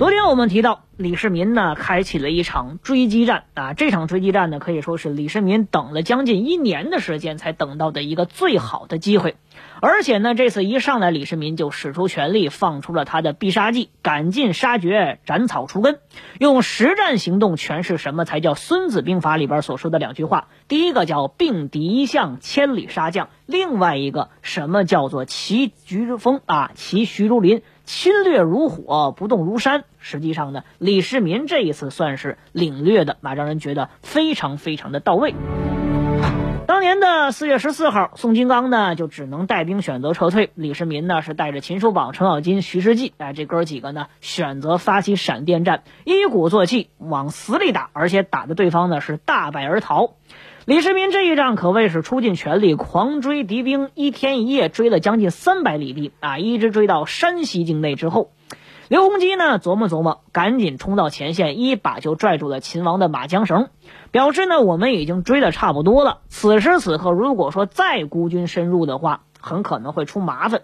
昨天我们提到李世民呢，开启了一场追击战啊！这场追击战呢，可以说是李世民等了将近一年的时间才等到的一个最好的机会。而且呢，这次一上来，李世民就使出全力，放出了他的必杀技——赶尽杀绝，斩草除根，用实战行动诠释什么才叫《孙子兵法》里边所说的两句话：第一个叫“并敌一向，千里杀将”，另外一个什么叫做“其徐之风啊，其徐如林”。侵略如火，不动如山。实际上呢，李世民这一次算是领略的，那让人觉得非常非常的到位。当年的四月十四号，宋金刚呢就只能带兵选择撤退，李世民呢是带着秦叔宝、程咬金、徐世绩，哎，这哥几个呢选择发起闪电战，一鼓作气往死里打，而且打的对方呢是大败而逃。李世民这一仗可谓是出尽全力，狂追敌兵，一天一夜追了将近三百里地啊，一直追到山西境内之后，刘洪基呢琢磨琢磨，赶紧冲到前线，一把就拽住了秦王的马缰绳，表示呢我们已经追的差不多了，此时此刻如果说再孤军深入的话，很可能会出麻烦。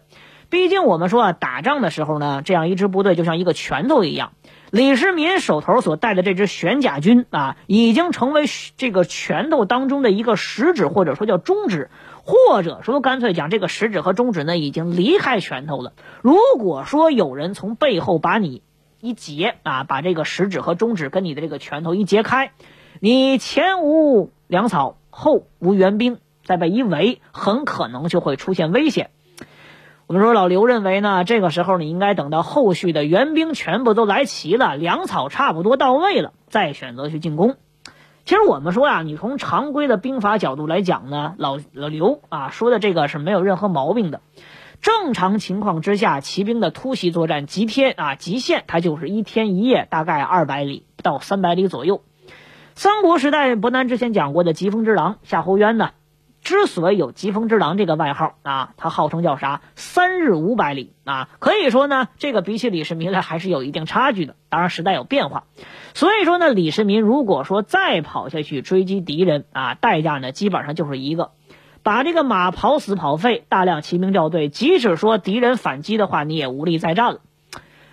毕竟我们说啊，打仗的时候呢，这样一支部队就像一个拳头一样。李世民手头所带的这支玄甲军啊，已经成为这个拳头当中的一个食指，或者说叫中指，或者说干脆讲，这个食指和中指呢已经离开拳头了。如果说有人从背后把你一截啊，把这个食指和中指跟你的这个拳头一截开，你前无粮草，后无援兵，再被一围，很可能就会出现危险。我们说老刘认为呢，这个时候你应该等到后续的援兵全部都来齐了，粮草差不多到位了，再选择去进攻。其实我们说啊，你从常规的兵法角度来讲呢，老老刘啊说的这个是没有任何毛病的。正常情况之下，骑兵的突袭作战极天啊极限，它就是一天一夜，大概二百里到三百里左右。三国时代，伯南之前讲过的疾风之狼夏侯渊呢。之所以有“疾风之狼”这个外号啊，他号称叫啥？三日五百里啊，可以说呢，这个比起李世民来还是有一定差距的。当然，时代有变化，所以说呢，李世民如果说再跑下去追击敌人啊，代价呢基本上就是一个，把这个马跑死跑废，大量骑兵掉队。即使说敌人反击的话，你也无力再战了。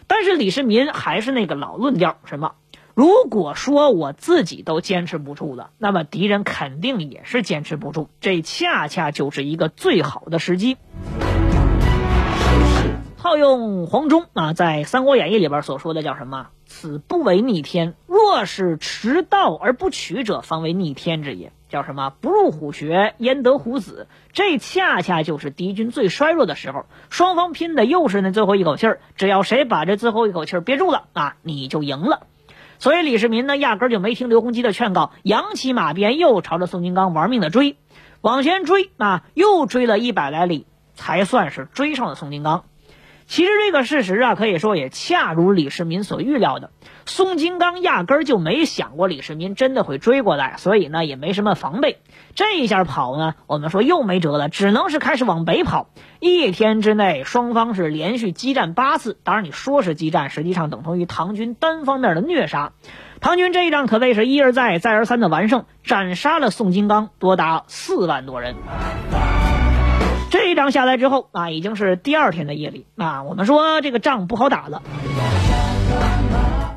但是李世民还是那个老论调，什么？如果说我自己都坚持不住了，那么敌人肯定也是坚持不住。这恰恰就是一个最好的时机。套用黄忠啊，在《三国演义》里边所说的叫什么？此不为逆天。若是迟到而不取者，方为逆天之也。叫什么？不入虎穴，焉得虎子？这恰恰就是敌军最衰弱的时候，双方拼的又是那最后一口气儿。只要谁把这最后一口气儿憋住了啊，你就赢了。所以李世民呢，压根就没听刘洪基的劝告，扬起马鞭，又朝着宋金刚玩命的追，往前追啊，又追了一百来里，才算是追上了宋金刚。其实这个事实啊，可以说也恰如李世民所预料的。宋金刚压根儿就没想过李世民真的会追过来，所以呢也没什么防备。这一下跑呢，我们说又没辙了，只能是开始往北跑。一天之内，双方是连续激战八次。当然你说是激战，实际上等同于唐军单方面的虐杀。唐军这一仗可谓是一而再、再而三的完胜，斩杀了宋金刚多达四万多人。这一仗下来之后啊，已经是第二天的夜里啊，我们说这个仗不好打了。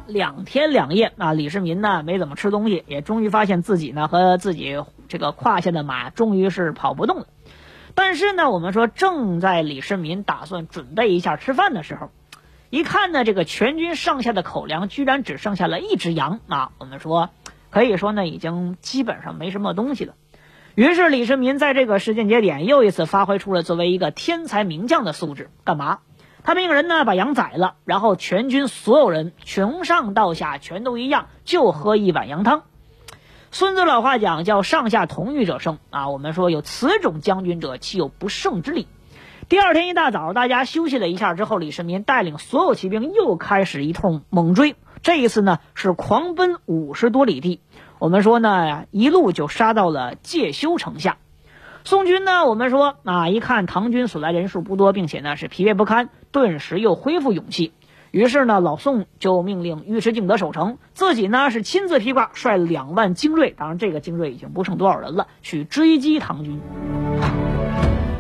两天两夜啊，李世民呢没怎么吃东西，也终于发现自己呢和自己这个胯下的马终于是跑不动了。但是呢，我们说正在李世民打算准备一下吃饭的时候，一看呢，这个全军上下的口粮居然只剩下了一只羊啊！我们说可以说呢，已经基本上没什么东西了。于是李世民在这个时间节点又一次发挥出了作为一个天才名将的素质，干嘛？他命人呢，把羊宰了，然后全军所有人从上到下全都一样，就喝一碗羊汤。孙子老话讲叫“上下同欲者胜”啊，我们说有此种将军者，岂有不胜之理？第二天一大早，大家休息了一下之后，李世民带领所有骑兵又开始一通猛追。这一次呢是狂奔五十多里地。我们说呢，一路就杀到了介休城下。宋军呢，我们说啊，一看唐军所来人数不多，并且呢是疲惫不堪，顿时又恢复勇气。于是呢，老宋就命令尉迟敬德守城，自己呢是亲自披挂，率两万精锐，当然这个精锐已经不剩多少人了，去追击唐军。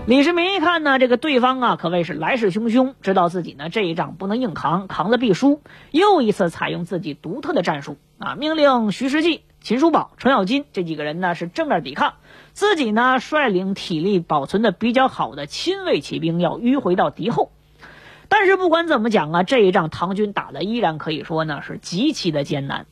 李世民一看呢，这个对方啊可谓是来势汹汹，知道自己呢这一仗不能硬扛，扛了必输，又一次采用自己独特的战术啊，命令徐世绩、秦叔宝、程咬金这几个人呢是正面抵抗，自己呢率领体力保存的比较好的亲卫骑兵要迂回到敌后。但是不管怎么讲啊，这一仗唐军打的依然可以说呢是极其的艰难。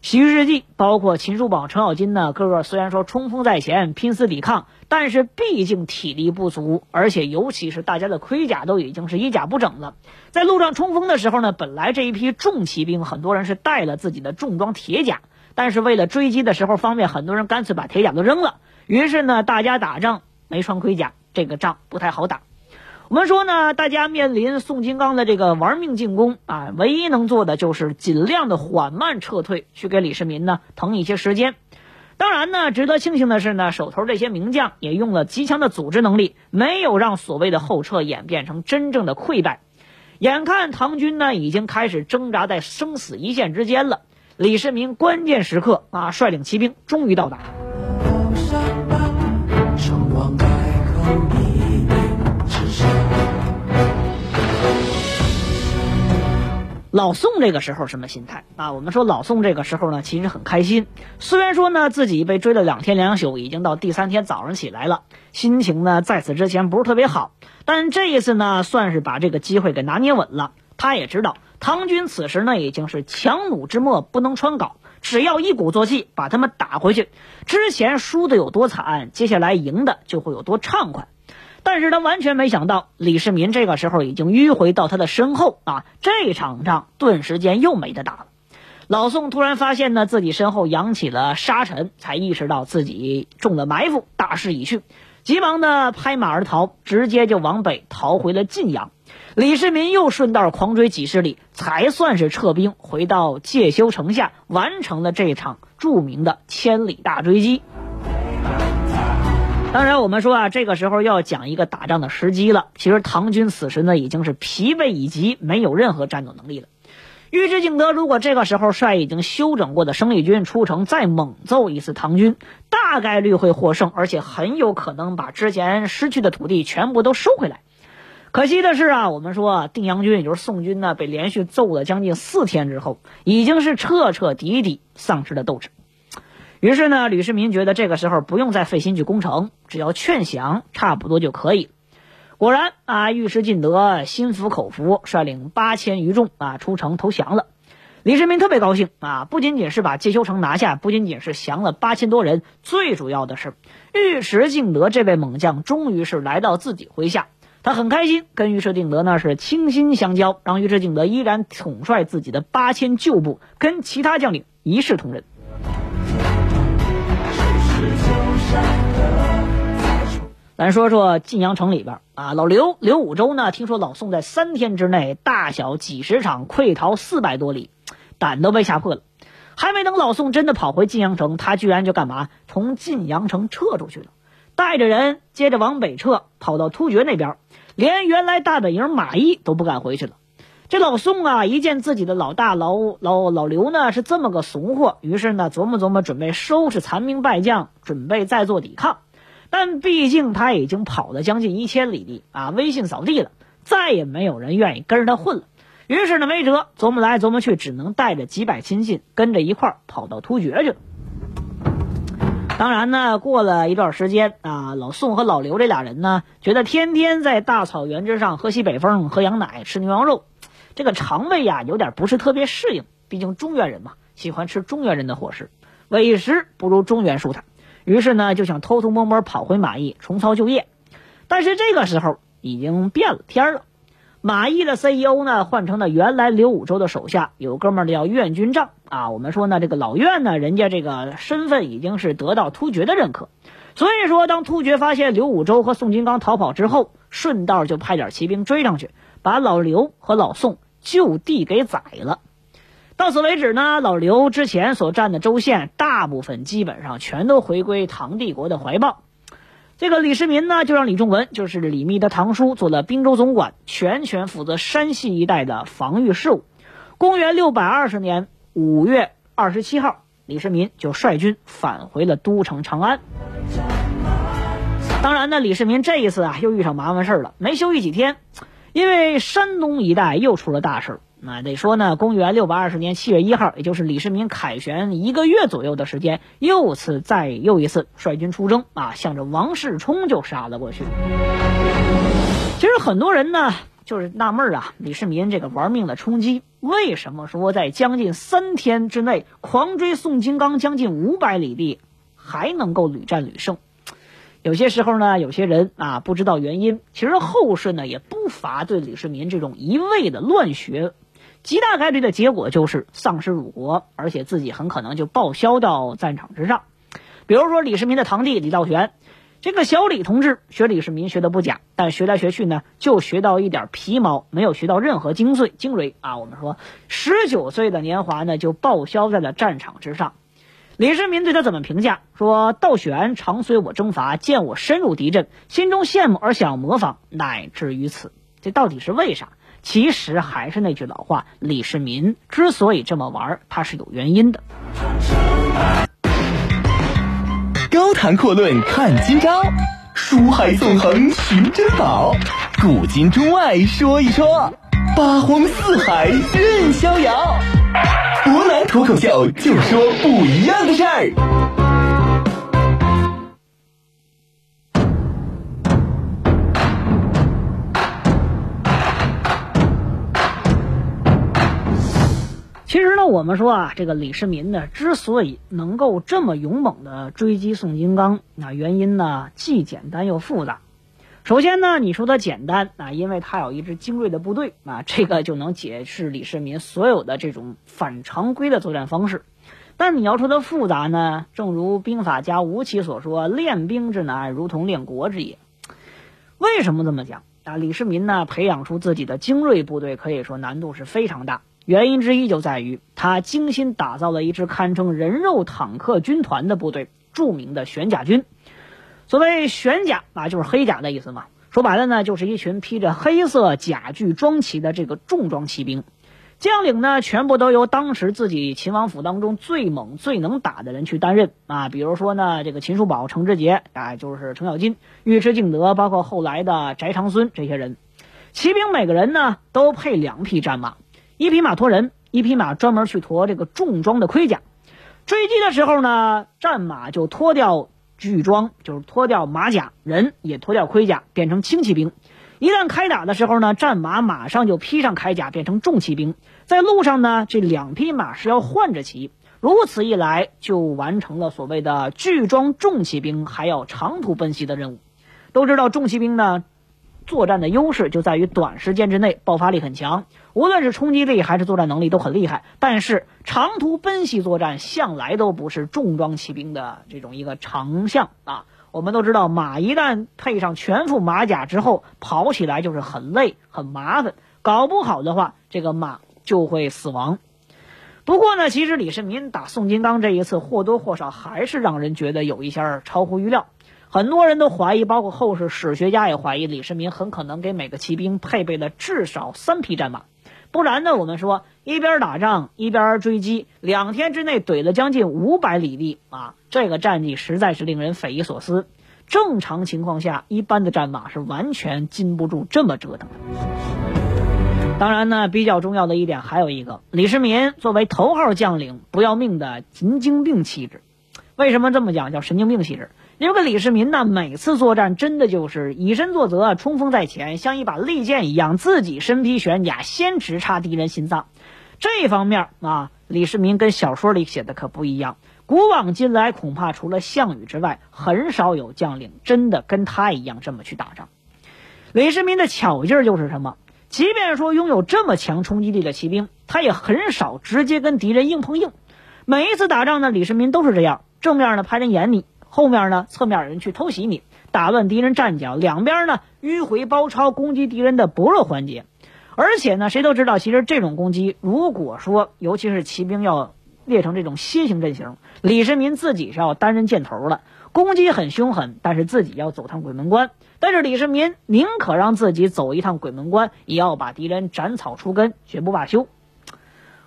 徐世绩包括秦叔宝、程咬金呢，个个虽然说冲锋在前，拼死抵抗，但是毕竟体力不足，而且尤其是大家的盔甲都已经是衣甲不整了。在路上冲锋的时候呢，本来这一批重骑兵很多人是带了自己的重装铁甲，但是为了追击的时候方便，很多人干脆把铁甲都扔了。于是呢，大家打仗没穿盔甲，这个仗不太好打。我们说呢，大家面临宋金刚的这个玩命进攻啊，唯一能做的就是尽量的缓慢撤退，去给李世民呢腾一些时间。当然呢，值得庆幸的是呢，手头这些名将也用了极强的组织能力，没有让所谓的后撤演变成真正的溃败。眼看唐军呢已经开始挣扎在生死一线之间了，李世民关键时刻啊，率领骑兵终于到达。老宋这个时候什么心态啊？我们说老宋这个时候呢，其实很开心。虽然说呢，自己被追了两天两宿，已经到第三天早上起来了，心情呢在此之前不是特别好。但这一次呢，算是把这个机会给拿捏稳了。他也知道唐军此时呢已经是强弩之末，不能穿搞，只要一鼓作气把他们打回去，之前输的有多惨，接下来赢的就会有多畅快。但是他完全没想到，李世民这个时候已经迂回到他的身后啊！这场仗顿时间又没得打了。老宋突然发现呢，自己身后扬起了沙尘，才意识到自己中了埋伏，大势已去，急忙的拍马而逃，直接就往北逃回了晋阳。李世民又顺道狂追几十里，才算是撤兵回到介休城下，完成了这场著名的千里大追击。当然，我们说啊，这个时候要讲一个打仗的时机了。其实唐军此时呢已经是疲惫已极，没有任何战斗能力了。尉迟敬德如果这个时候率已经休整过的生力军出城，再猛揍一次唐军，大概率会获胜，而且很有可能把之前失去的土地全部都收回来。可惜的是啊，我们说定阳军也就是宋军呢，被连续揍了将近四天之后，已经是彻彻底底丧失了斗志。于是呢，吕世民觉得这个时候不用再费心去攻城，只要劝降，差不多就可以。果然啊，尉迟敬德心服口服，率领八千余众啊出城投降了。李世民特别高兴啊，不仅仅是把介休城拿下，不仅仅是降了八千多人，最主要的是尉迟敬德这位猛将终于是来到自己麾下，他很开心，跟尉迟敬德呢是倾心相交，让尉迟敬德依然统帅自己的八千旧部，跟其他将领一视同仁。咱说说晋阳城里边啊，老刘刘武周呢，听说老宋在三天之内大小几十场溃逃四百多里，胆都被吓破了。还没等老宋真的跑回晋阳城，他居然就干嘛？从晋阳城撤出去了，带着人接着往北撤，跑到突厥那边，连原来大本营马邑都不敢回去了。这老宋啊，一见自己的老大老老老刘呢是这么个怂货，于是呢琢磨琢磨，准备收拾残兵败将，准备再做抵抗。但毕竟他已经跑了将近一千里地啊，威信扫地了，再也没有人愿意跟着他混了。于是呢，没辙，琢磨来琢磨去，只能带着几百亲信跟着一块跑到突厥去了。当然呢，过了一段时间啊，老宋和老刘这俩人呢，觉得天天在大草原之上喝西北风、喝羊奶、吃牛羊肉，这个肠胃呀有点不是特别适应。毕竟中原人嘛，喜欢吃中原人的伙食，委实不如中原舒坦。于是呢，就想偷偷摸摸跑回马邑重操旧业，但是这个时候已经变了天了。马邑的 CEO 呢，换成了原来刘武周的手下，有哥们儿叫苑军帐啊。我们说呢，这个老苑呢，人家这个身份已经是得到突厥的认可，所以说当突厥发现刘武周和宋金刚逃跑之后，顺道就派点骑兵追上去，把老刘和老宋就地给宰了。到此为止呢，老刘之前所占的州县，大部分基本上全都回归唐帝国的怀抱。这个李世民呢，就让李仲文，就是李密的堂叔，做了滨州总管，全权负责山西一带的防御事务。公元六百二十年五月二十七号，李世民就率军返回了都城长安。当然呢，李世民这一次啊，又遇上麻烦事了，没休息几天，因为山东一带又出了大事儿。那得说呢，公元六百二十年七月一号，也就是李世民凯旋一个月左右的时间，又次再又一次率军出征啊，向着王世充就杀了过去。其实很多人呢，就是纳闷啊，李世民这个玩命的冲击，为什么说在将近三天之内狂追宋金刚将近五百里地，还能够屡战屡胜？有些时候呢，有些人啊不知道原因，其实后世呢也不乏对李世民这种一味的乱学。极大概率的结果就是丧失辱国，而且自己很可能就报销到战场之上。比如说李世民的堂弟李道玄，这个小李同志学李世民学的不假，但学来学去呢，就学到一点皮毛，没有学到任何精髓精锐啊。我们说十九岁的年华呢，就报销在了战场之上。李世民对他怎么评价？说道玄常随我征伐，见我深入敌阵，心中羡慕而想模仿，乃至于此。这到底是为啥？其实还是那句老话，李世民之所以这么玩，他是有原因的。高谈阔论看今朝，书海纵横寻珍宝，古今中外说一说，八荒四海任逍遥。湖南脱口秀，就说不一样的事儿。其实呢，我们说啊，这个李世民呢，之所以能够这么勇猛的追击宋金刚，那原因呢，既简单又复杂。首先呢，你说它简单啊，因为他有一支精锐的部队啊，这个就能解释李世民所有的这种反常规的作战方式。但你要说它复杂呢，正如兵法家吴起所说：“练兵之难，如同练国之也。”为什么这么讲啊？李世民呢，培养出自己的精锐部队，可以说难度是非常大。原因之一就在于他精心打造了一支堪称人肉坦克军团的部队，著名的玄甲军。所谓玄甲啊，就是黑甲的意思嘛。说白了呢，就是一群披着黑色甲具装旗的这个重装骑兵。将领呢，全部都由当时自己秦王府当中最猛、最能打的人去担任啊。比如说呢，这个秦叔宝、程知节啊，就是程咬金、尉迟敬德，包括后来的翟长孙这些人。骑兵每个人呢，都配两匹战马。一匹马驮人，一匹马专门去驮这个重装的盔甲。追击的时候呢，战马就脱掉具装，就是脱掉马甲，人也脱掉盔甲，变成轻骑兵。一旦开打的时候呢，战马马上就披上铠甲，变成重骑兵。在路上呢，这两匹马是要换着骑。如此一来，就完成了所谓的具装重骑兵还要长途奔袭的任务。都知道重骑兵呢。作战的优势就在于短时间之内爆发力很强，无论是冲击力还是作战能力都很厉害。但是长途奔袭作战向来都不是重装骑兵的这种一个长项啊。我们都知道，马一旦配上全副马甲之后，跑起来就是很累、很麻烦，搞不好的话，这个马就会死亡。不过呢，其实李世民打宋金刚这一次或多或少还是让人觉得有一些超乎预料。很多人都怀疑，包括后世史学家也怀疑，李世民很可能给每个骑兵配备了至少三匹战马，不然呢，我们说一边打仗一边追击，两天之内怼了将近五百里地啊，这个战绩实在是令人匪夷所思。正常情况下，一般的战马是完全禁不住这么折腾的。当然呢，比较重要的一点还有一个，李世民作为头号将领，不要命的神经病气质。为什么这么讲？叫神经病气质。因为李世民呢，每次作战真的就是以身作则，冲锋在前，像一把利剑一样，自己身披玄甲，先直插敌人心脏。这方面啊，李世民跟小说里写的可不一样。古往今来，恐怕除了项羽之外，很少有将领真的跟他一样这么去打仗。李世民的巧劲儿就是什么？即便说拥有这么强冲击力的骑兵，他也很少直接跟敌人硬碰硬。每一次打仗呢，李世民都是这样，正面呢派人演你。后面呢，侧面有人去偷袭你，打乱敌人战脚；两边呢，迂回包抄，攻击敌人的薄弱环节。而且呢，谁都知道，其实这种攻击，如果说尤其是骑兵要列成这种楔形阵型，李世民自己是要担任箭头了。攻击很凶狠，但是自己要走趟鬼门关。但是李世民宁可让自己走一趟鬼门关，也要把敌人斩草除根，绝不罢休。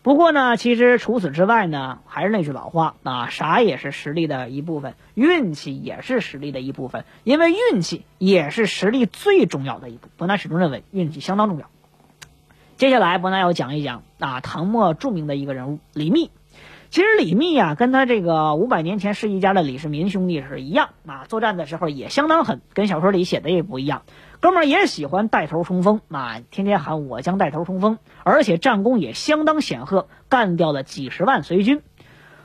不过呢，其实除此之外呢，还是那句老话啊，啥也是实力的一部分，运气也是实力的一部分，因为运气也是实力最重要的一步。伯南始终认为运气相当重要。接下来，伯南要讲一讲啊，唐末著名的一个人物李密。其实李密呀，跟他这个五百年前世一家的李世民兄弟是一样啊，作战的时候也相当狠，跟小说里写的也不一样。哥们儿也喜欢带头冲锋啊，天天喊我将带头冲锋，而且战功也相当显赫，干掉了几十万隋军。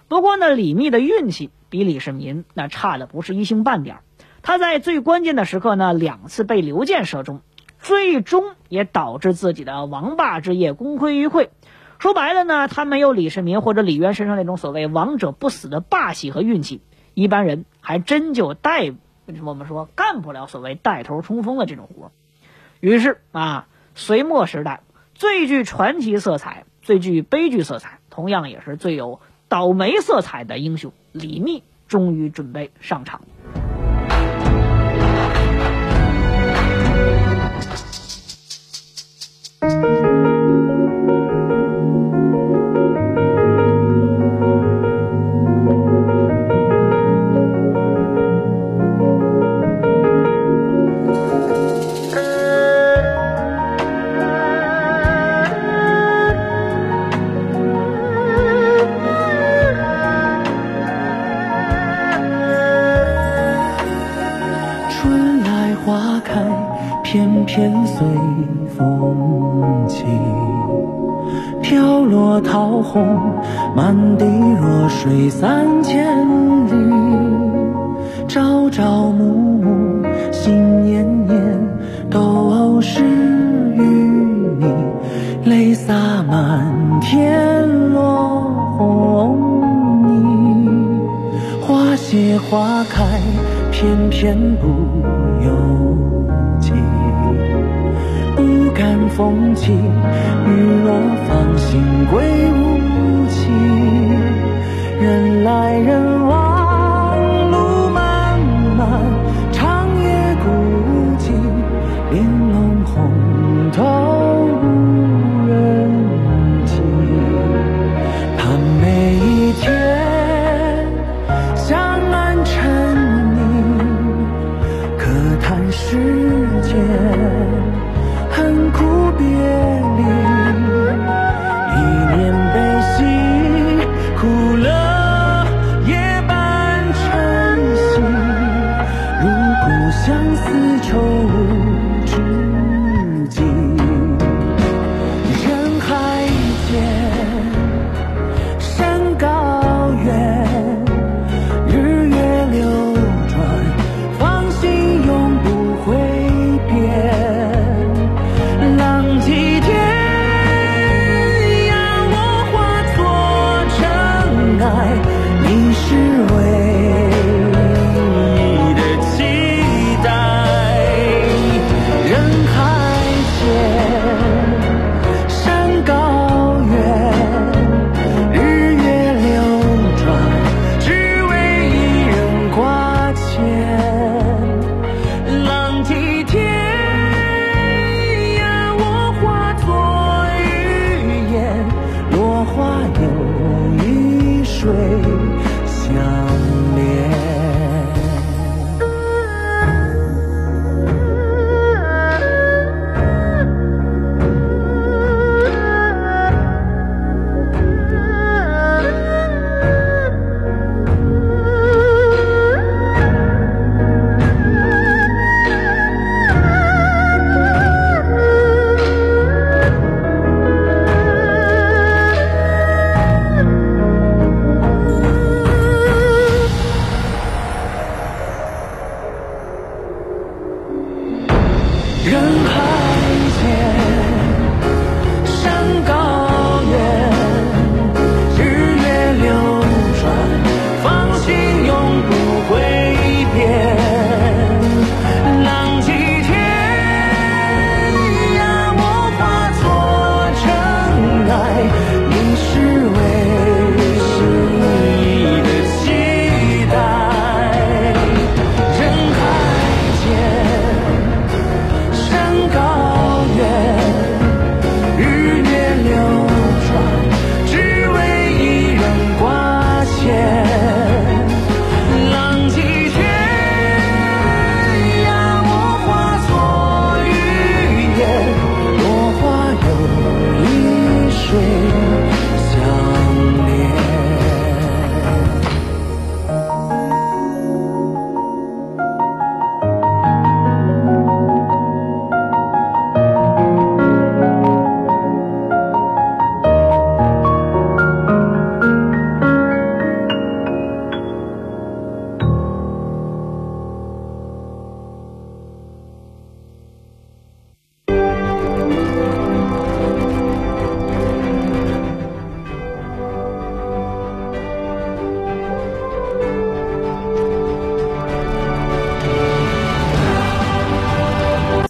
不过呢，李密的运气比李世民那差的不是一星半点。他在最关键的时刻呢，两次被刘建射中，最终也导致自己的王霸之业功亏一篑。说白了呢，他没有李世民或者李渊身上那种所谓王者不死的霸气和运气，一般人还真就带我们说干不了所谓带头冲锋的这种活。于是啊，隋末时代最具传奇色彩、最具悲剧色彩，同样也是最有倒霉色彩的英雄李密，终于准备上场。花开，偏偏不由。己。不甘风起，雨落芳心归无期。人来人世界。